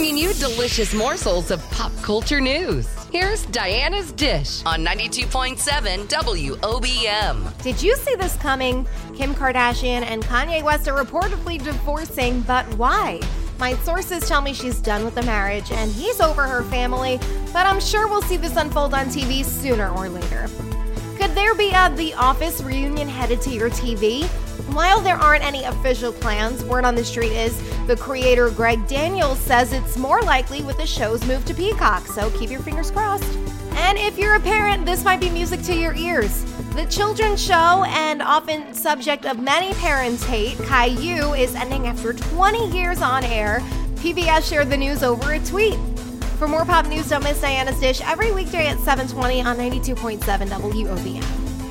bringing you delicious morsels of pop culture news. Here's Diana's Dish on 92.7 WOBM. Did you see this coming? Kim Kardashian and Kanye West are reportedly divorcing, but why? My sources tell me she's done with the marriage and he's over her family, but I'm sure we'll see this unfold on TV sooner or later. There be a The Office reunion headed to your TV? While there aren't any official plans, word on the street is the creator Greg Daniels says it's more likely with the show's move to Peacock, so keep your fingers crossed. And if you're a parent, this might be music to your ears. The children's show and often subject of many parents' hate, Caillou, is ending after 20 years on air. PBS shared the news over a tweet. For more pop news, don't miss Diana's Dish every weekday at 720 on 92.7 WOBM.